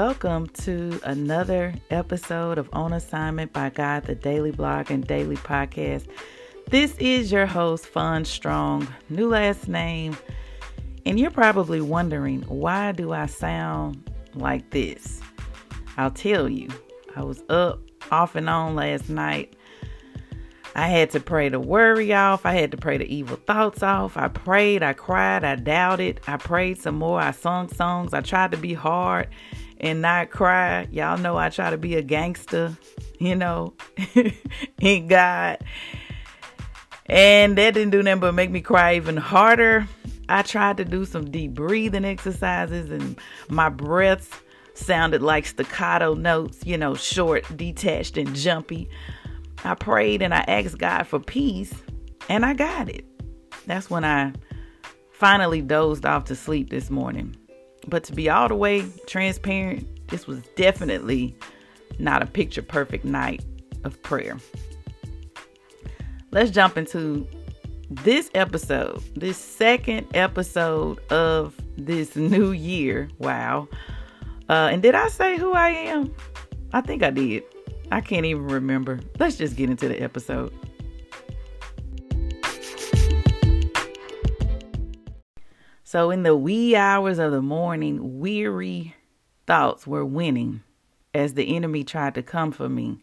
Welcome to another episode of On Assignment by God, the daily blog and daily podcast. This is your host, Fon Strong, new last name. And you're probably wondering, why do I sound like this? I'll tell you. I was up off and on last night. I had to pray the worry off. I had to pray the evil thoughts off. I prayed, I cried, I doubted. I prayed some more. I sung songs. I tried to be hard and not cry. Y'all know I try to be a gangster, you know, in God. And that didn't do nothing but make me cry even harder. I tried to do some deep breathing exercises, and my breaths sounded like staccato notes, you know, short, detached, and jumpy. I prayed and I asked God for peace, and I got it. That's when I finally dozed off to sleep this morning. But to be all the way transparent, this was definitely not a picture perfect night of prayer. Let's jump into this episode, this second episode of this new year. Wow. Uh, and did I say who I am? I think I did. I can't even remember. Let's just get into the episode. So, in the wee hours of the morning, weary thoughts were winning as the enemy tried to come for me.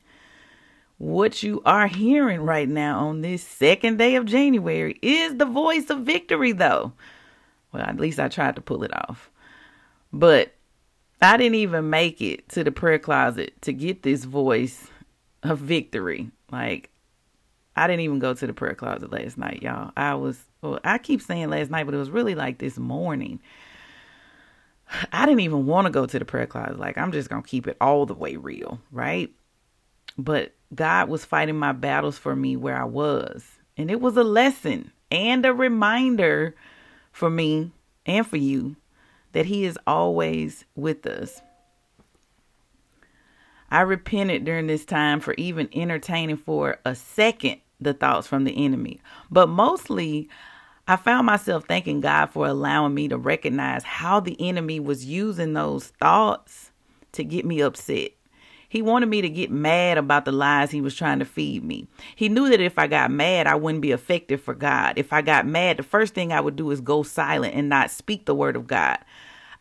What you are hearing right now on this second day of January is the voice of victory, though. Well, at least I tried to pull it off. But I didn't even make it to the prayer closet to get this voice of victory. Like, I didn't even go to the prayer closet last night, y'all. I was well, I keep saying last night, but it was really like this morning. I didn't even want to go to the prayer closet. Like, I'm just going to keep it all the way real, right? But God was fighting my battles for me where I was. And it was a lesson and a reminder for me and for you that He is always with us. I repented during this time for even entertaining for a second the thoughts from the enemy. But mostly, I found myself thanking God for allowing me to recognize how the enemy was using those thoughts to get me upset. He wanted me to get mad about the lies he was trying to feed me. He knew that if I got mad, I wouldn't be effective for God. If I got mad, the first thing I would do is go silent and not speak the word of God.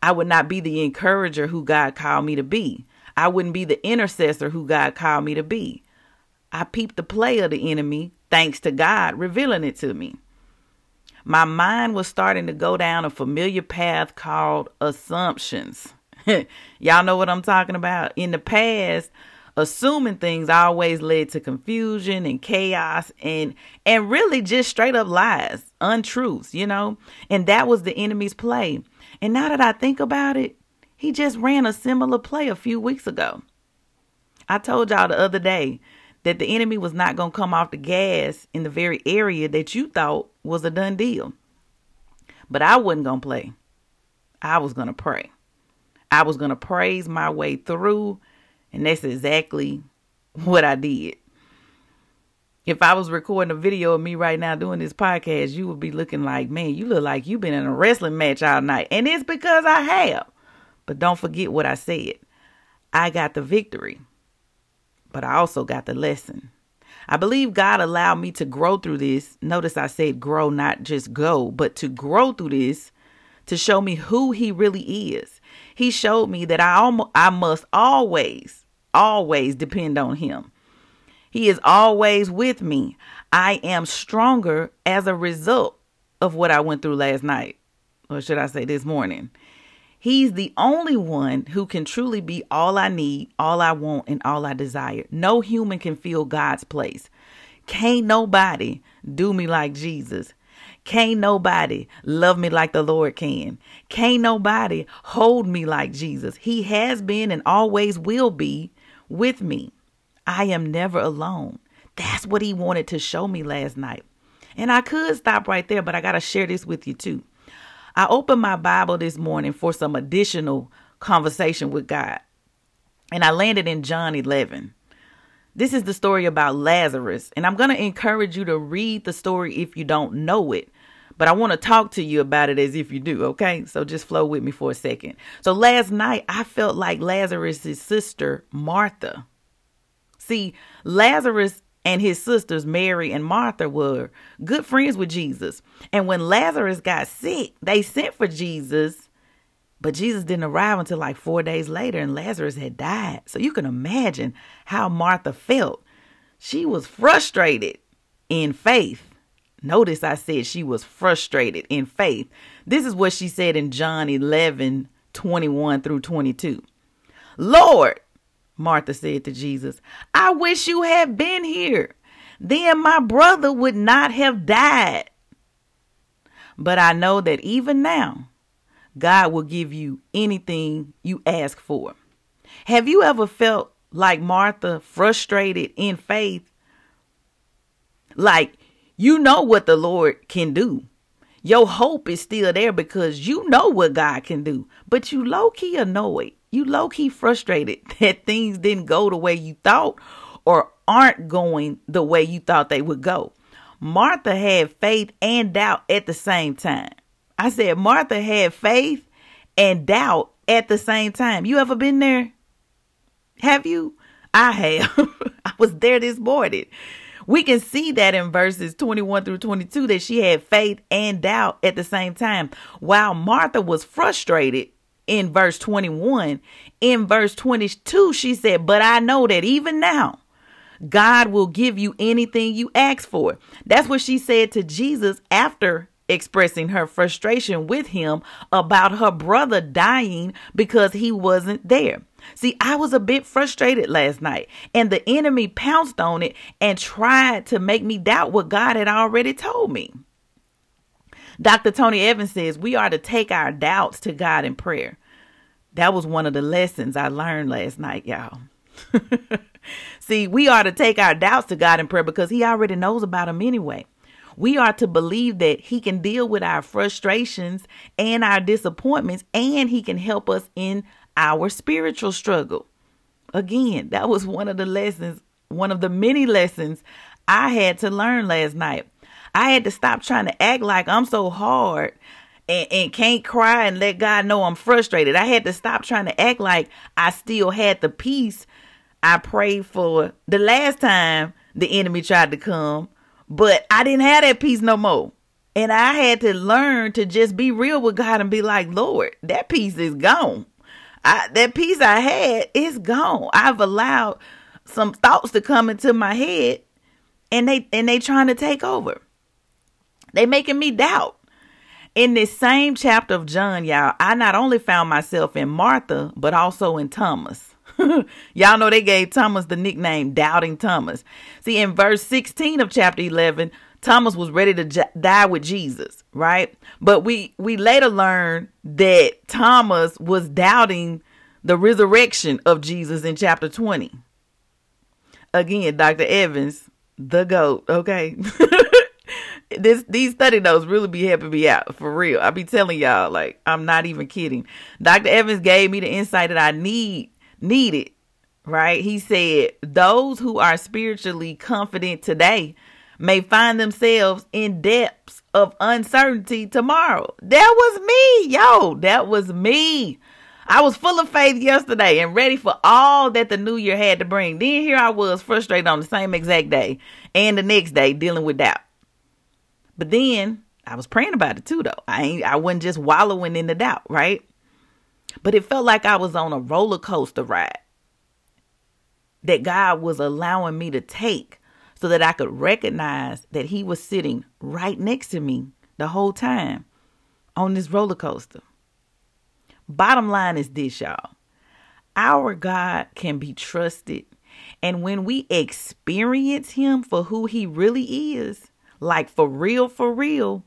I would not be the encourager who God called me to be. I wouldn't be the intercessor who God called me to be. I peeped the play of the enemy, thanks to God revealing it to me my mind was starting to go down a familiar path called assumptions. Y'all know what I'm talking about? In the past, assuming things always led to confusion and chaos and and really just straight up lies, untruths, you know? And that was the enemy's play. And now that I think about it, he just ran a similar play a few weeks ago. I told y'all the other day that the enemy was not going to come off the gas in the very area that you thought was a done deal. But I wasn't going to play. I was going to pray. I was going to praise my way through. And that's exactly what I did. If I was recording a video of me right now doing this podcast, you would be looking like, man, you look like you've been in a wrestling match all night. And it's because I have. But don't forget what I said. I got the victory but I also got the lesson. I believe God allowed me to grow through this. Notice I said grow, not just go, but to grow through this to show me who He really is. He showed me that I almost, I must always, always depend on Him. He is always with me. I am stronger as a result of what I went through last night, or should I say this morning. He's the only one who can truly be all I need, all I want, and all I desire. No human can fill God's place. Can't nobody do me like Jesus. Can't nobody love me like the Lord can. Can't nobody hold me like Jesus. He has been and always will be with me. I am never alone. That's what he wanted to show me last night. And I could stop right there, but I got to share this with you too. I opened my Bible this morning for some additional conversation with God. And I landed in John 11. This is the story about Lazarus. And I'm going to encourage you to read the story if you don't know it. But I want to talk to you about it as if you do, okay? So just flow with me for a second. So last night, I felt like Lazarus' sister, Martha. See, Lazarus and his sisters, Mary and Martha, were good friends with Jesus. And when Lazarus got sick, they sent for Jesus, but Jesus didn't arrive until like four days later, and Lazarus had died. So you can imagine how Martha felt. She was frustrated in faith. Notice I said she was frustrated in faith. This is what she said in John 11 21 through 22. Lord, Martha said to Jesus, I wish you had been here. Then my brother would not have died. But I know that even now, God will give you anything you ask for. Have you ever felt like Martha, frustrated in faith? Like you know what the Lord can do. Your hope is still there because you know what God can do, but you low key annoyed you low key frustrated that things didn't go the way you thought or aren't going the way you thought they would go. Martha had faith and doubt at the same time. I said Martha had faith and doubt at the same time. You ever been there? Have you? I have. I was there this morning. We can see that in verses 21 through 22 that she had faith and doubt at the same time. While Martha was frustrated in verse 21. In verse 22, she said, But I know that even now, God will give you anything you ask for. That's what she said to Jesus after expressing her frustration with him about her brother dying because he wasn't there. See, I was a bit frustrated last night, and the enemy pounced on it and tried to make me doubt what God had already told me. Dr. Tony Evans says we are to take our doubts to God in prayer. That was one of the lessons I learned last night, y'all. See, we are to take our doubts to God in prayer because He already knows about them anyway. We are to believe that He can deal with our frustrations and our disappointments, and He can help us in our spiritual struggle. Again, that was one of the lessons, one of the many lessons I had to learn last night. I had to stop trying to act like I'm so hard and, and can't cry and let God know I'm frustrated. I had to stop trying to act like I still had the peace I prayed for the last time the enemy tried to come, but I didn't have that peace no more. And I had to learn to just be real with God and be like, Lord, that peace is gone. I, that peace I had is gone. I've allowed some thoughts to come into my head and they and they trying to take over. They making me doubt. In this same chapter of John, y'all, I not only found myself in Martha, but also in Thomas. y'all know they gave Thomas the nickname Doubting Thomas. See, in verse 16 of chapter 11, Thomas was ready to j- die with Jesus, right? But we we later learn that Thomas was doubting the resurrection of Jesus in chapter 20. Again, Dr. Evans, the goat, okay? this these study notes really be helping me out for real. I be telling y'all, like, I'm not even kidding. Dr. Evans gave me the insight that I need needed. Right? He said, those who are spiritually confident today may find themselves in depths of uncertainty tomorrow. That was me, yo. That was me. I was full of faith yesterday and ready for all that the new year had to bring. Then here I was frustrated on the same exact day and the next day dealing with doubt. But then I was praying about it too, though. I ain't, I wasn't just wallowing in the doubt, right? But it felt like I was on a roller coaster ride that God was allowing me to take so that I could recognize that He was sitting right next to me the whole time on this roller coaster. Bottom line is this, y'all. Our God can be trusted. And when we experience Him for who He really is, like for real, for real,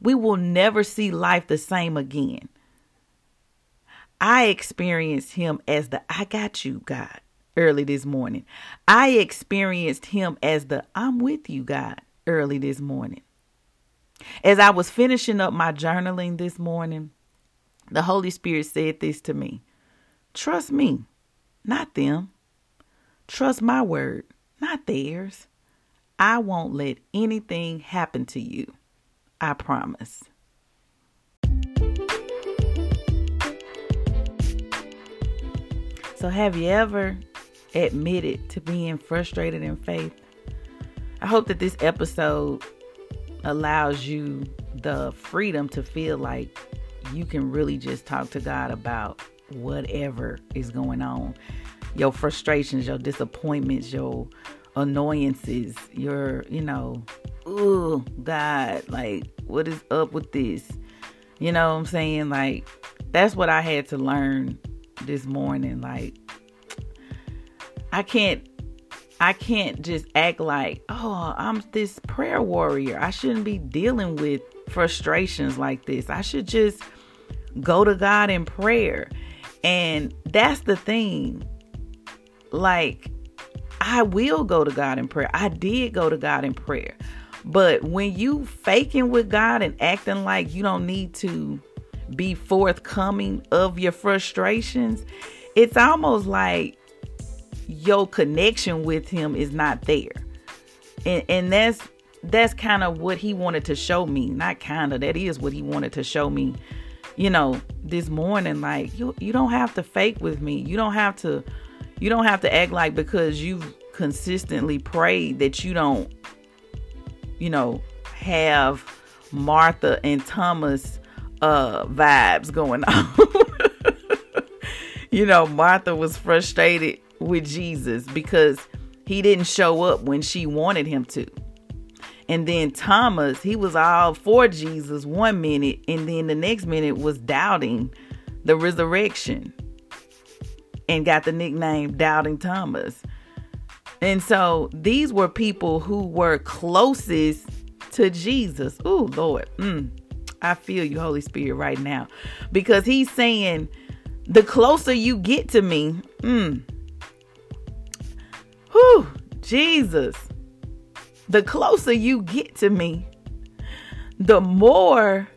we will never see life the same again. I experienced him as the I got you God. early this morning. I experienced him as the I'm with you God early this morning. As I was finishing up my journaling this morning, the Holy Spirit said this to me Trust me, not them. Trust my word, not theirs. I won't let anything happen to you. I promise. So, have you ever admitted to being frustrated in faith? I hope that this episode allows you the freedom to feel like you can really just talk to God about whatever is going on your frustrations, your disappointments, your annoyances, your, you know, oh, God, like, what is up with this? You know what I'm saying? Like, that's what I had to learn this morning. Like, I can't. I can't just act like, oh, I'm this prayer warrior. I shouldn't be dealing with frustrations like this. I should just go to God in prayer. And that's the thing. Like, I will go to God in prayer. I did go to God in prayer. But when you faking with God and acting like you don't need to be forthcoming of your frustrations, it's almost like your connection with him is not there. And and that's that's kind of what he wanted to show me. Not kind of, that is what he wanted to show me, you know, this morning like you you don't have to fake with me. You don't have to you don't have to act like because you've consistently prayed that you don't, you know, have Martha and Thomas uh vibes going on. you know, Martha was frustrated with Jesus because he didn't show up when she wanted him to. And then Thomas, he was all for Jesus one minute, and then the next minute was doubting the resurrection and got the nickname Doubting Thomas. And so these were people who were closest to Jesus. Oh, Lord. Mm, I feel you, Holy Spirit, right now. Because he's saying, the closer you get to me, mm, whew, Jesus, the closer you get to me, the more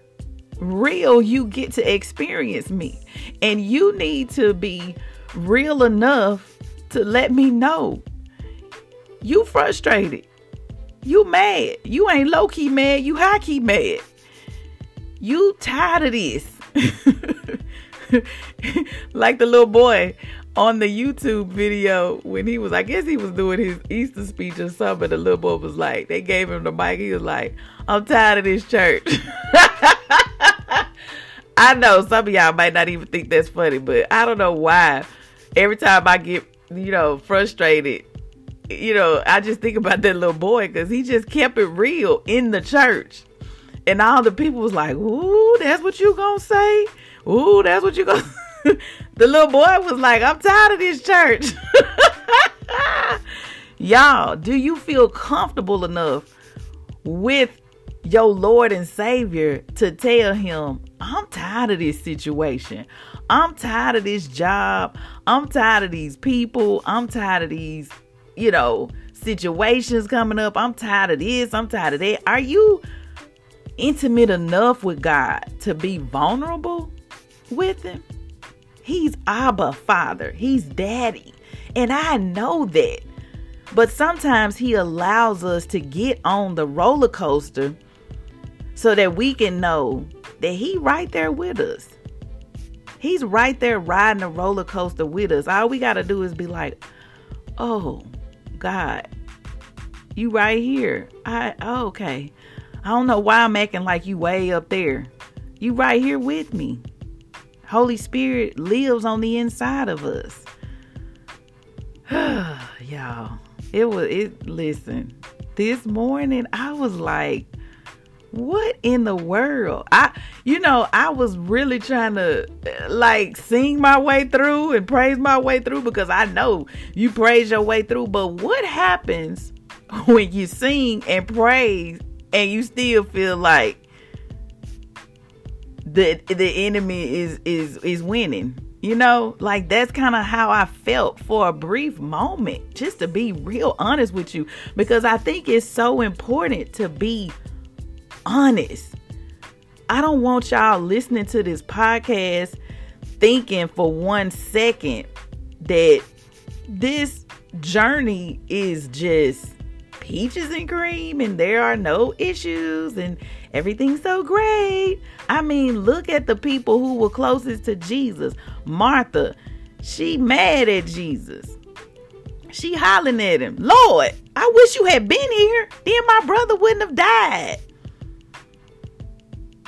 real you get to experience me. And you need to be real enough to let me know you frustrated. You mad. You ain't low key mad, you high key mad. You tired of this. like the little boy on the YouTube video when he was, I guess he was doing his Easter speech or something. The little boy was like, they gave him the mic. He was like, I'm tired of this church. I know some of y'all might not even think that's funny, but I don't know why every time I get, you know, frustrated, you know, I just think about that little boy because he just kept it real in the church. And all the people was like, ooh, that's what you gonna say? Ooh, that's what you gonna The little boy was like, I'm tired of this church. Y'all, do you feel comfortable enough with your Lord and Savior to tell him, I'm tired of this situation. I'm tired of this job. I'm tired of these people. I'm tired of these, you know, situations coming up. I'm tired of this. I'm tired of that. Are you intimate enough with God to be vulnerable with Him? He's Abba Father, He's Daddy. And I know that. But sometimes He allows us to get on the roller coaster so that we can know that He right there with us. He's right there riding the roller coaster with us. All we got to do is be like, oh, God, you right here. I oh, okay. I don't know why I'm acting like you way up there. You right here with me. Holy Spirit lives on the inside of us. Y'all, it was it listen. This morning I was like, what in the world? I, you know, I was really trying to like sing my way through and praise my way through because I know you praise your way through. But what happens when you sing and praise and you still feel like the the enemy is is is winning? You know, like that's kind of how I felt for a brief moment, just to be real honest with you, because I think it's so important to be honest. I don't want y'all listening to this podcast thinking for one second that this journey is just peaches and cream and there are no issues and everything's so great. I mean, look at the people who were closest to Jesus. Martha, she mad at Jesus. She hollering at him, Lord, I wish you had been here. Then my brother wouldn't have died.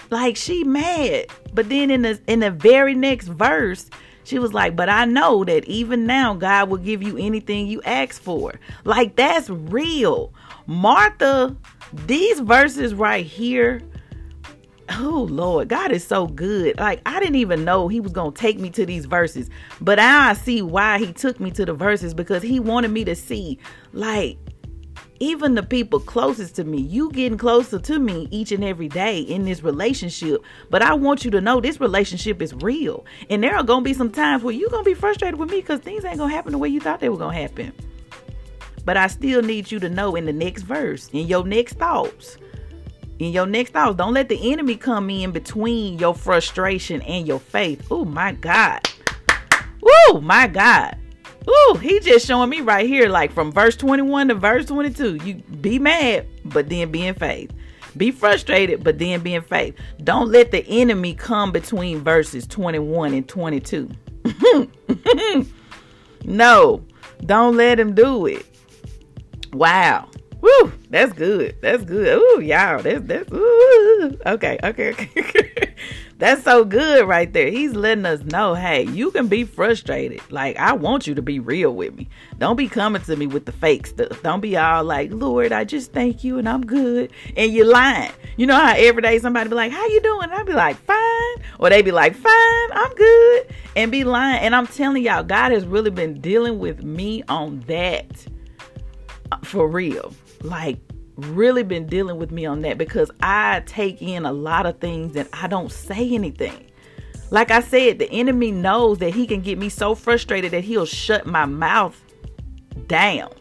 Like she mad. But then in the in the very next verse, she was like, But I know that even now God will give you anything you ask for. Like, that's real. Martha, these verses right here. Oh Lord, God is so good. Like I didn't even know he was going to take me to these verses. But I see why he took me to the verses because he wanted me to see like even the people closest to me, you getting closer to me each and every day in this relationship. But I want you to know this relationship is real. And there are going to be some times where you're going to be frustrated with me because things ain't going to happen the way you thought they were going to happen. But I still need you to know in the next verse, in your next thoughts, in your next thoughts, don't let the enemy come in between your frustration and your faith. Oh my God. Oh my God. Ooh, he just showing me right here, like from verse 21 to verse 22. You be mad, but then be in faith. Be frustrated, but then be in faith. Don't let the enemy come between verses 21 and 22. no, don't let him do it. Wow. Woo, that's good. That's good. Ooh, y'all. That's that's ooh. Okay, okay, okay. That's so good right there. He's letting us know, hey, you can be frustrated. Like, I want you to be real with me. Don't be coming to me with the fake stuff. Don't be all like, Lord, I just thank you and I'm good. And you're lying. You know how every day somebody be like, how you doing? I'd be like, fine. Or they be like, fine, I'm good. And be lying. And I'm telling y'all, God has really been dealing with me on that uh, for real. Like, really been dealing with me on that because I take in a lot of things and I don't say anything. Like I said, the enemy knows that he can get me so frustrated that he'll shut my mouth down.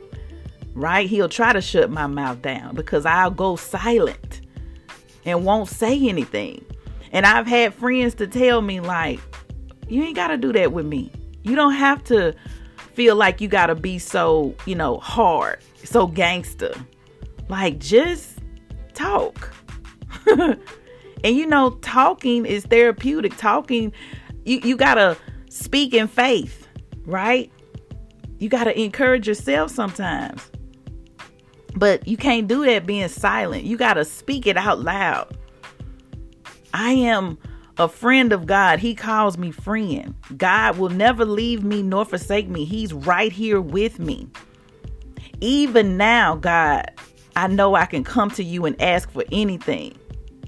Right? He'll try to shut my mouth down because I'll go silent and won't say anything. And I've had friends to tell me, like, you ain't got to do that with me. You don't have to feel like you got to be so, you know, hard, so gangster like, just talk. and you know, talking is therapeutic. Talking, you, you gotta speak in faith, right? You gotta encourage yourself sometimes. But you can't do that being silent. You gotta speak it out loud. I am a friend of God. He calls me friend. God will never leave me nor forsake me. He's right here with me. Even now, God, I know I can come to you and ask for anything,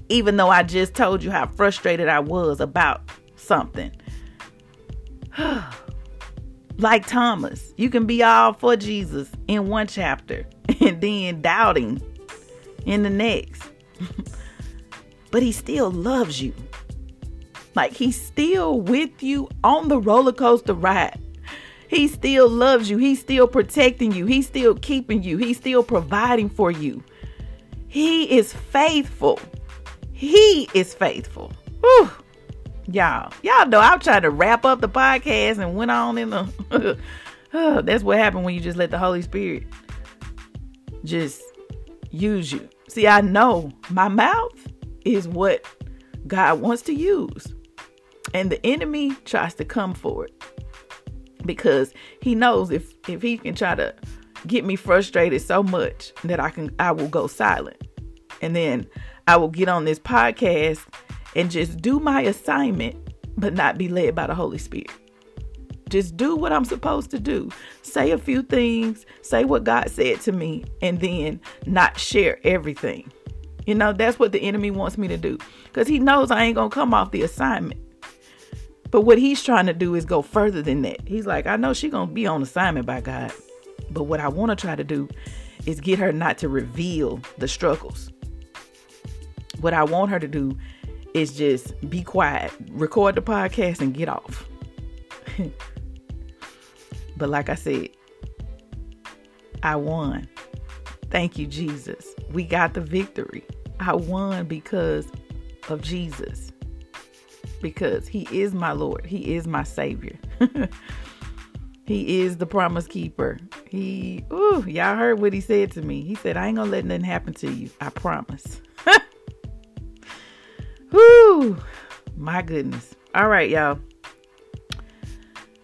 even though I just told you how frustrated I was about something. like Thomas, you can be all for Jesus in one chapter and then doubting in the next. but he still loves you. Like he's still with you on the roller coaster ride. He still loves you. He's still protecting you. He's still keeping you. He's still providing for you. He is faithful. He is faithful. Whew. Y'all, y'all know I'm trying to wrap up the podcast and went on in the. that's what happened when you just let the Holy Spirit just use you. See, I know my mouth is what God wants to use, and the enemy tries to come for it because he knows if if he can try to get me frustrated so much that I can I will go silent. And then I will get on this podcast and just do my assignment but not be led by the Holy Spirit. Just do what I'm supposed to do. Say a few things, say what God said to me and then not share everything. You know, that's what the enemy wants me to do cuz he knows I ain't going to come off the assignment. But what he's trying to do is go further than that. He's like, I know she's going to be on assignment by God. But what I want to try to do is get her not to reveal the struggles. What I want her to do is just be quiet, record the podcast, and get off. but like I said, I won. Thank you, Jesus. We got the victory. I won because of Jesus. Because he is my Lord. He is my Savior. he is the promise keeper. He, ooh, y'all heard what he said to me. He said, I ain't gonna let nothing happen to you. I promise. Whoo, my goodness. All right, y'all.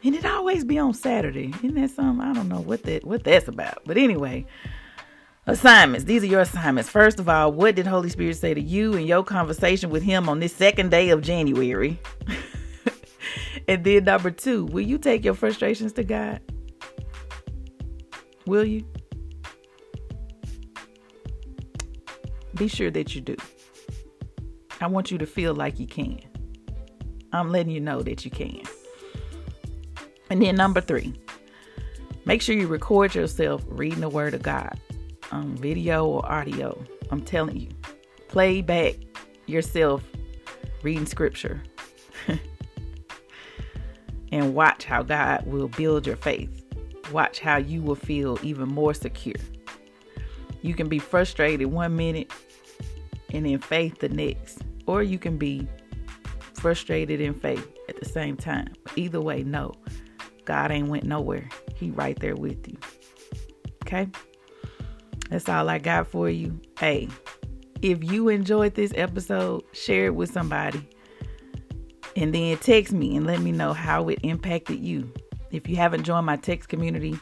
And it always be on Saturday. Isn't that something? I don't know what that what that's about. But anyway, assignments. These are your assignments. First of all, what did Holy Spirit say to you in your conversation with him on this second day of January? and then number two, will you take your frustrations to God? Will you? Be sure that you do. I want you to feel like you can. I'm letting you know that you can. And then number three, make sure you record yourself reading the Word of God on video or audio. I'm telling you, play back yourself reading Scripture and watch how God will build your faith. Watch how you will feel even more secure. You can be frustrated one minute and in faith the next, or you can be frustrated in faith at the same time. Either way, no. God ain't went nowhere. He right there with you. Okay? That's all I got for you. Hey, if you enjoyed this episode, share it with somebody. And then text me and let me know how it impacted you. If you haven't joined my text community,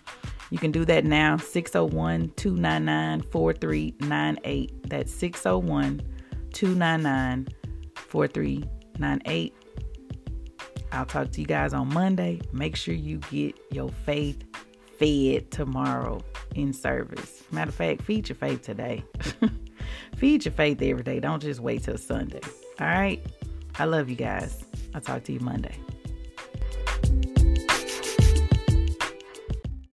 you can do that now 601 299 4398. That's 601 299 4398. I'll talk to you guys on Monday. Make sure you get your faith fed tomorrow in service. Matter of fact, feed your faith today. feed your faith every day. Don't just wait till Sunday. All right. I love you guys. I'll talk to you Monday.